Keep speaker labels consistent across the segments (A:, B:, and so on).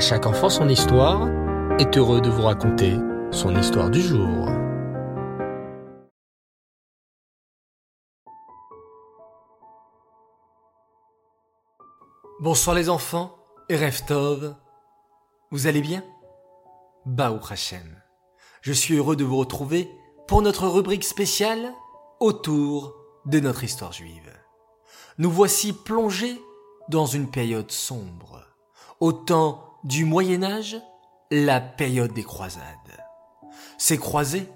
A: Chaque enfant son histoire est heureux de vous raconter son histoire du jour.
B: Bonsoir les enfants et. Vous allez bien? Baou Hashem. Je suis heureux de vous retrouver pour notre rubrique spéciale autour de notre histoire juive. Nous voici plongés dans une période sombre, au temps du Moyen Âge, la période des croisades. Ces croisés,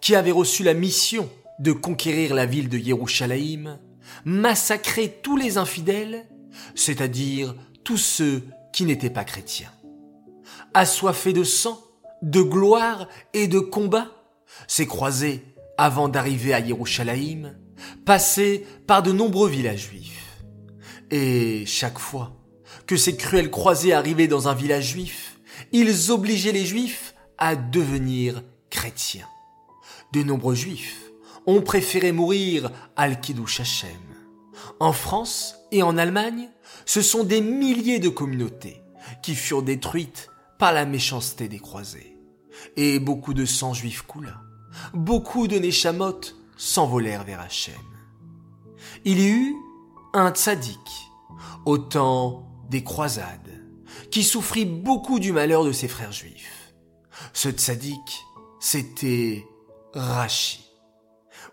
B: qui avaient reçu la mission de conquérir la ville de Yerushalayim, massacraient tous les infidèles, c'est-à-dire tous ceux qui n'étaient pas chrétiens. Assoiffés de sang, de gloire et de combat, ces croisés, avant d'arriver à Yerushalayim, passaient par de nombreux villages juifs. Et chaque fois que ces cruels croisés arrivaient dans un village juif, ils obligeaient les juifs à devenir chrétiens. De nombreux juifs ont préféré mourir al kiddush Hashem. En France et en Allemagne, ce sont des milliers de communautés qui furent détruites par la méchanceté des croisés. Et beaucoup de sang juif coula. Beaucoup de Neshamot s'envolèrent vers Hachem. Il y eut un tzaddik, au temps des croisades, qui souffrit beaucoup du malheur de ses frères juifs. Ce tzaddik, c'était Rachi.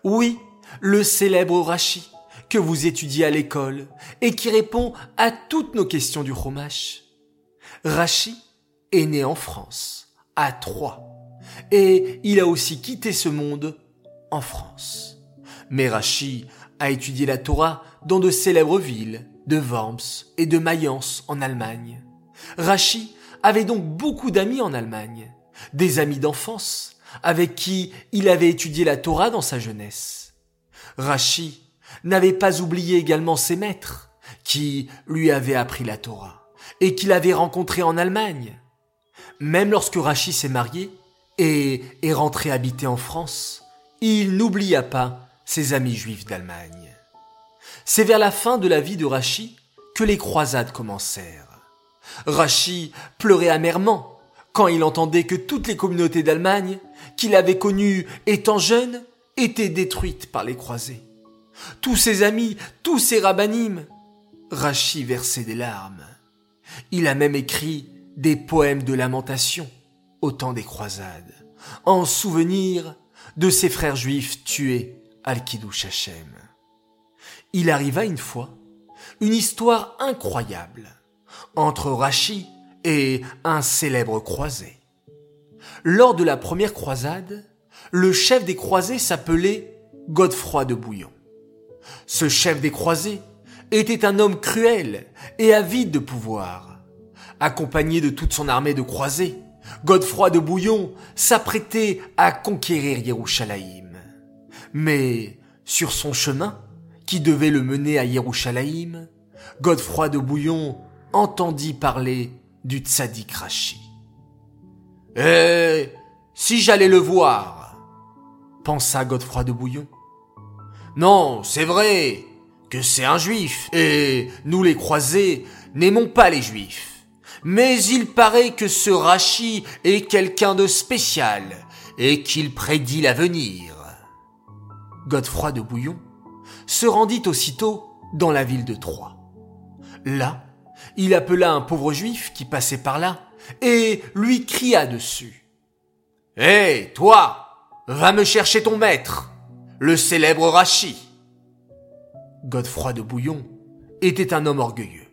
B: Oui, le célèbre Rachi, que vous étudiez à l'école et qui répond à toutes nos questions du Chumash. Rachi est né en France, à Troyes, et il a aussi quitté ce monde en France. Mais Rachi a étudié la Torah dans de célèbres villes de Worms et de Mayence en Allemagne. Rachi avait donc beaucoup d'amis en Allemagne, des amis d'enfance avec qui il avait étudié la Torah dans sa jeunesse. Rachi n'avait pas oublié également ses maîtres qui lui avaient appris la Torah et qu'il avait rencontrés en Allemagne. Même lorsque Rachi s'est marié et est rentré habiter en France, il n'oublia pas ses amis juifs d'Allemagne. C'est vers la fin de la vie de Rachi que les croisades commencèrent. Rachi pleurait amèrement quand il entendait que toutes les communautés d'Allemagne qu'il avait connues étant jeune étaient détruites par les croisés. Tous ses amis, tous ses rabbinim, Rachi versait des larmes. Il a même écrit des poèmes de lamentation au temps des croisades, en souvenir de ses frères juifs tués al Kiddush Hashem. Il arriva une fois une histoire incroyable entre Rachi et un célèbre croisé. Lors de la première croisade, le chef des croisés s'appelait Godefroy de Bouillon. Ce chef des croisés était un homme cruel et avide de pouvoir. Accompagné de toute son armée de croisés, Godefroy de Bouillon s'apprêtait à conquérir Yerushalayim. Mais sur son chemin, qui devait le mener à Yerushalayim, Godefroy de Bouillon entendit parler du tzaddik Rachi. Eh, si j'allais le voir, pensa Godefroy de Bouillon. Non, c'est vrai que c'est un juif, et nous les croisés n'aimons pas les juifs. Mais il paraît que ce Rachi est quelqu'un de spécial, et qu'il prédit l'avenir. Godefroy de Bouillon se rendit aussitôt dans la ville de Troyes. Là, il appela un pauvre juif qui passait par là et lui cria dessus. Hé, toi, va me chercher ton maître, le célèbre Rachi. Godefroy de Bouillon était un homme orgueilleux.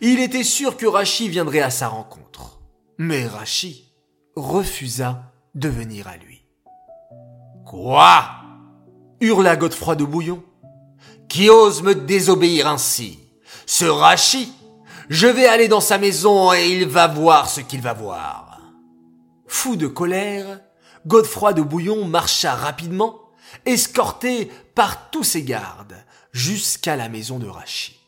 B: Il était sûr que Rachi viendrait à sa rencontre. Mais Rachi refusa de venir à lui. Quoi? hurla Godefroy de Bouillon. Qui ose me désobéir ainsi Ce Rachi Je vais aller dans sa maison et il va voir ce qu'il va voir. Fou de colère, Godefroy de Bouillon marcha rapidement, escorté par tous ses gardes, jusqu'à la maison de Rachi.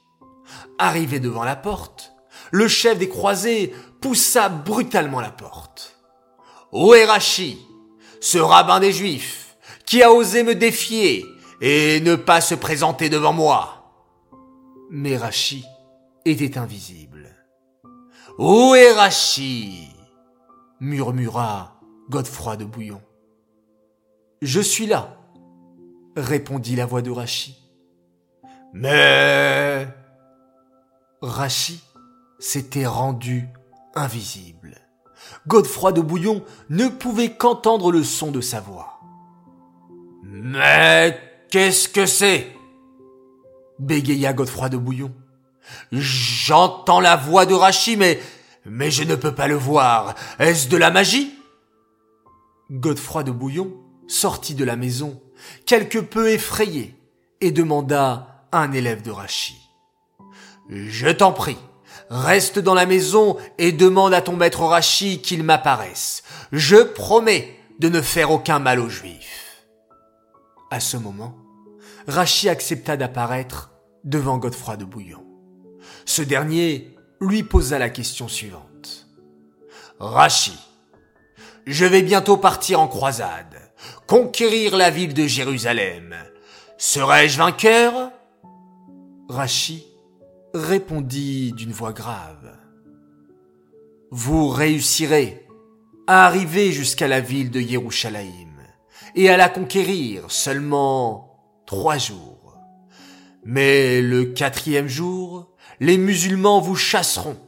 B: Arrivé devant la porte, le chef des croisés poussa brutalement la porte. Où est Rachi, ce rabbin des Juifs, qui a osé me défier et ne pas se présenter devant moi Mais Rachi était invisible. Où est Rachi? murmura Godefroy de Bouillon. Je suis là, répondit la voix de Rachi. Mais Rachi s'était rendu invisible. Godefroy de Bouillon ne pouvait qu'entendre le son de sa voix. Mais qu'est-ce que c'est? Bégaya Godefroy de Bouillon. J'entends la voix de Rachi, mais, mais je ne peux pas le voir. Est-ce de la magie? Godefroy de Bouillon sortit de la maison, quelque peu effrayé, et demanda à un élève de Rachi. Je t'en prie, reste dans la maison et demande à ton maître Rachi qu'il m'apparaisse. Je promets de ne faire aucun mal aux Juifs. À ce moment, Rachi accepta d'apparaître devant Godefroy de Bouillon. Ce dernier lui posa la question suivante. Rachi, je vais bientôt partir en croisade, conquérir la ville de Jérusalem. Serais-je vainqueur? Rachi répondit d'une voix grave. Vous réussirez à arriver jusqu'à la ville de Yerushalayim et à la conquérir seulement trois jours. Mais le quatrième jour, les musulmans vous chasseront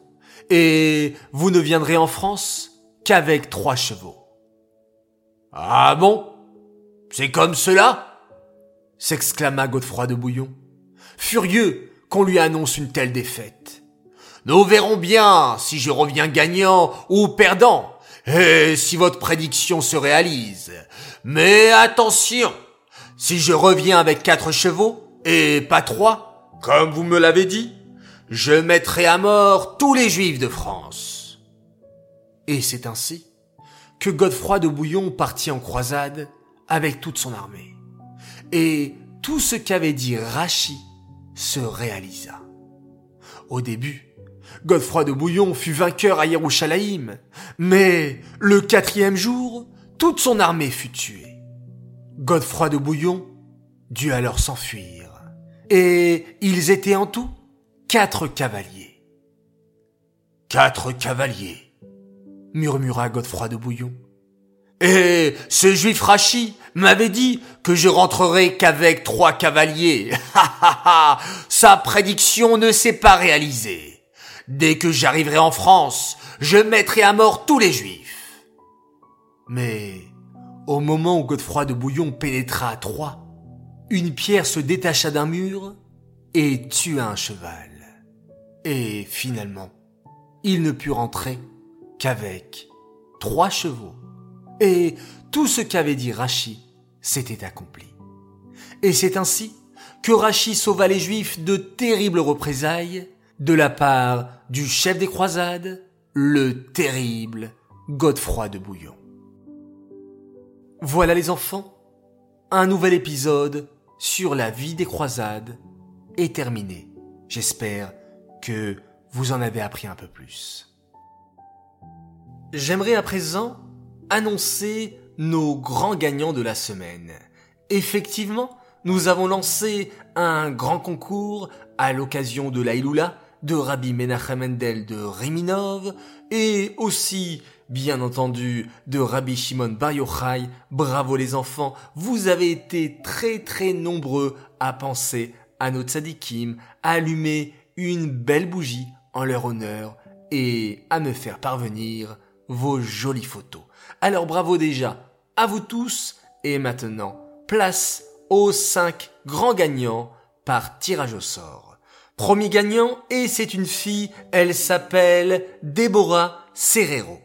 B: et vous ne viendrez en France qu'avec trois chevaux. Ah bon? C'est comme cela? s'exclama Godefroy de Bouillon, furieux qu'on lui annonce une telle défaite. Nous verrons bien si je reviens gagnant ou perdant, et si votre prédiction se réalise. Mais attention, si je reviens avec quatre chevaux, et pas trois, comme vous me l'avez dit, je mettrai à mort tous les juifs de France. Et c'est ainsi que Godefroy de Bouillon partit en croisade avec toute son armée. Et tout ce qu'avait dit Rachi se réalisa. Au début, Godefroy de Bouillon fut vainqueur à Yerushalayim, mais le quatrième jour, toute son armée fut tuée. Godefroy de Bouillon dut alors s'enfuir, et ils étaient en tout quatre cavaliers. Quatre cavaliers, murmura Godefroy de Bouillon. Et ce juif Rachi m'avait dit que je rentrerai qu'avec trois cavaliers. Sa prédiction ne s'est pas réalisée. Dès que j'arriverai en France, je mettrai à mort tous les juifs. Mais au moment où Godefroy de Bouillon pénétra à Troyes, une pierre se détacha d'un mur et tua un cheval. Et finalement, il ne put rentrer qu'avec trois chevaux. Et tout ce qu'avait dit Rachi s'était accompli. Et c'est ainsi que Rachi sauva les Juifs de terribles représailles de la part du chef des croisades, le terrible Godefroy de Bouillon. Voilà les enfants, un nouvel épisode sur la vie des croisades est terminé. J'espère que vous en avez appris un peu plus. J'aimerais à présent annoncer nos grands gagnants de la semaine. Effectivement, nous avons lancé un grand concours à l'occasion de l'Aïloula de Rabbi Menachem Mendel de Riminov et aussi, bien entendu, de Rabbi Shimon Bar Yochai. Bravo les enfants, vous avez été très très nombreux à penser à nos tzadikim, à allumer une belle bougie en leur honneur et à me faire parvenir vos jolies photos. Alors bravo déjà à vous tous et maintenant place aux cinq grands gagnants par tirage au sort. Premier gagnant et c'est une fille, elle s'appelle Déborah Serrero.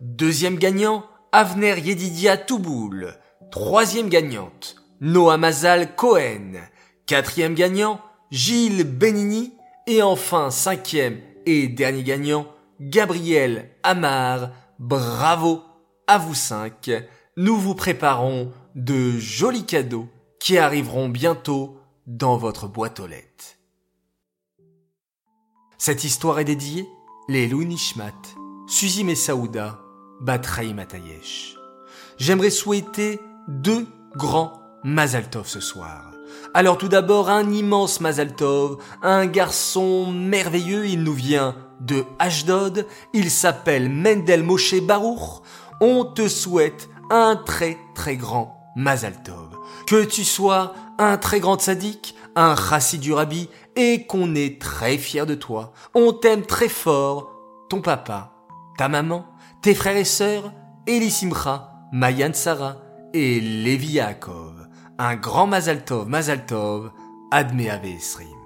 B: Deuxième gagnant, Avner Yedidia Touboul. Troisième gagnante, Noah Mazal Cohen. Quatrième gagnant, Gilles Benini. Et enfin, cinquième et dernier gagnant, Gabriel Amar. Bravo à vous cinq. Nous vous préparons de jolis cadeaux qui arriveront bientôt dans votre boîte aux lettres. Cette histoire est dédiée les Nishmat, Suzy Messaouda, Batraï Matayesh. J'aimerais souhaiter deux grands Mazaltov ce soir. Alors tout d'abord, un immense Mazal Tov, un garçon merveilleux, il nous vient de Ashdod, il s'appelle Mendel Moshe Baruch. On te souhaite un très très grand Mazal Tov. Que tu sois un très grand sadique, un chassid du rabbi, et qu'on est très fier de toi. On t'aime très fort, ton papa, ta maman, tes frères et sœurs, Elissimcha, Mayan Sarah et Levi Yaakov. Un grand Mazal Tov, Mazal Tov, Adme Esrim.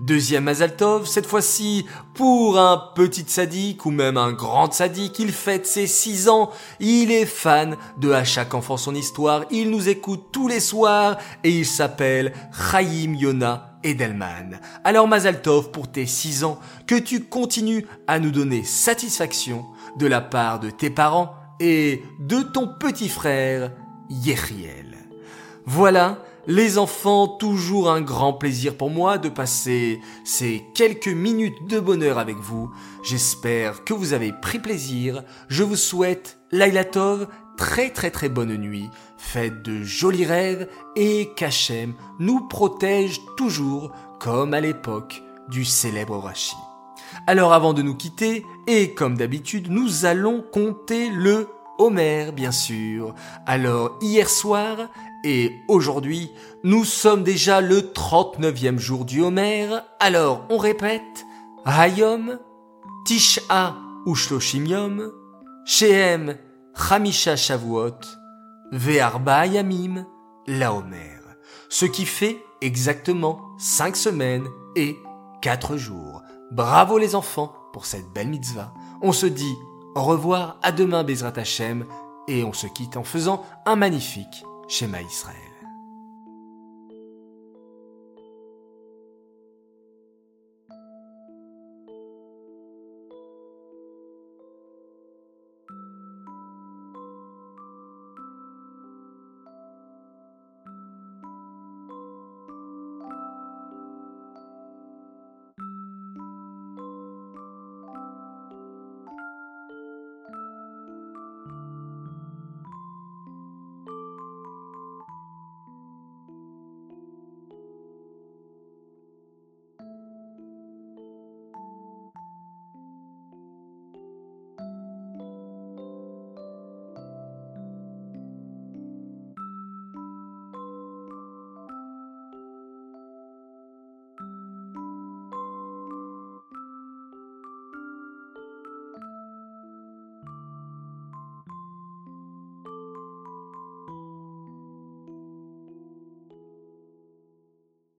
B: Deuxième Mazaltov, cette fois-ci pour un petit sadique ou même un grand sadique. Il fête ses six ans. Il est fan de À chaque enfant son histoire. Il nous écoute tous les soirs et il s'appelle Chaim Yona Edelman. Alors Mazaltov, pour tes six ans, que tu continues à nous donner satisfaction de la part de tes parents et de ton petit frère Yeriel. Voilà, les enfants, toujours un grand plaisir pour moi de passer ces quelques minutes de bonheur avec vous. J'espère que vous avez pris plaisir. Je vous souhaite, Lailatov, très très très bonne nuit. Faites de jolis rêves et qu'Hachem nous protège toujours comme à l'époque du célèbre Rashi. Alors avant de nous quitter, et comme d'habitude, nous allons compter le Homer, bien sûr. Alors hier soir, et aujourd'hui, nous sommes déjà le 39e jour du Homer. Alors, on répète. Hayom, Tisha Shehem, Chamisha Shavuot, Ve'arba Yamim, la Homer. Ce qui fait exactement 5 semaines et 4 jours. Bravo les enfants pour cette belle mitzvah. On se dit au revoir, à demain Bezrat Hashem, et on se quitte en faisant un magnifique Schéma Israël.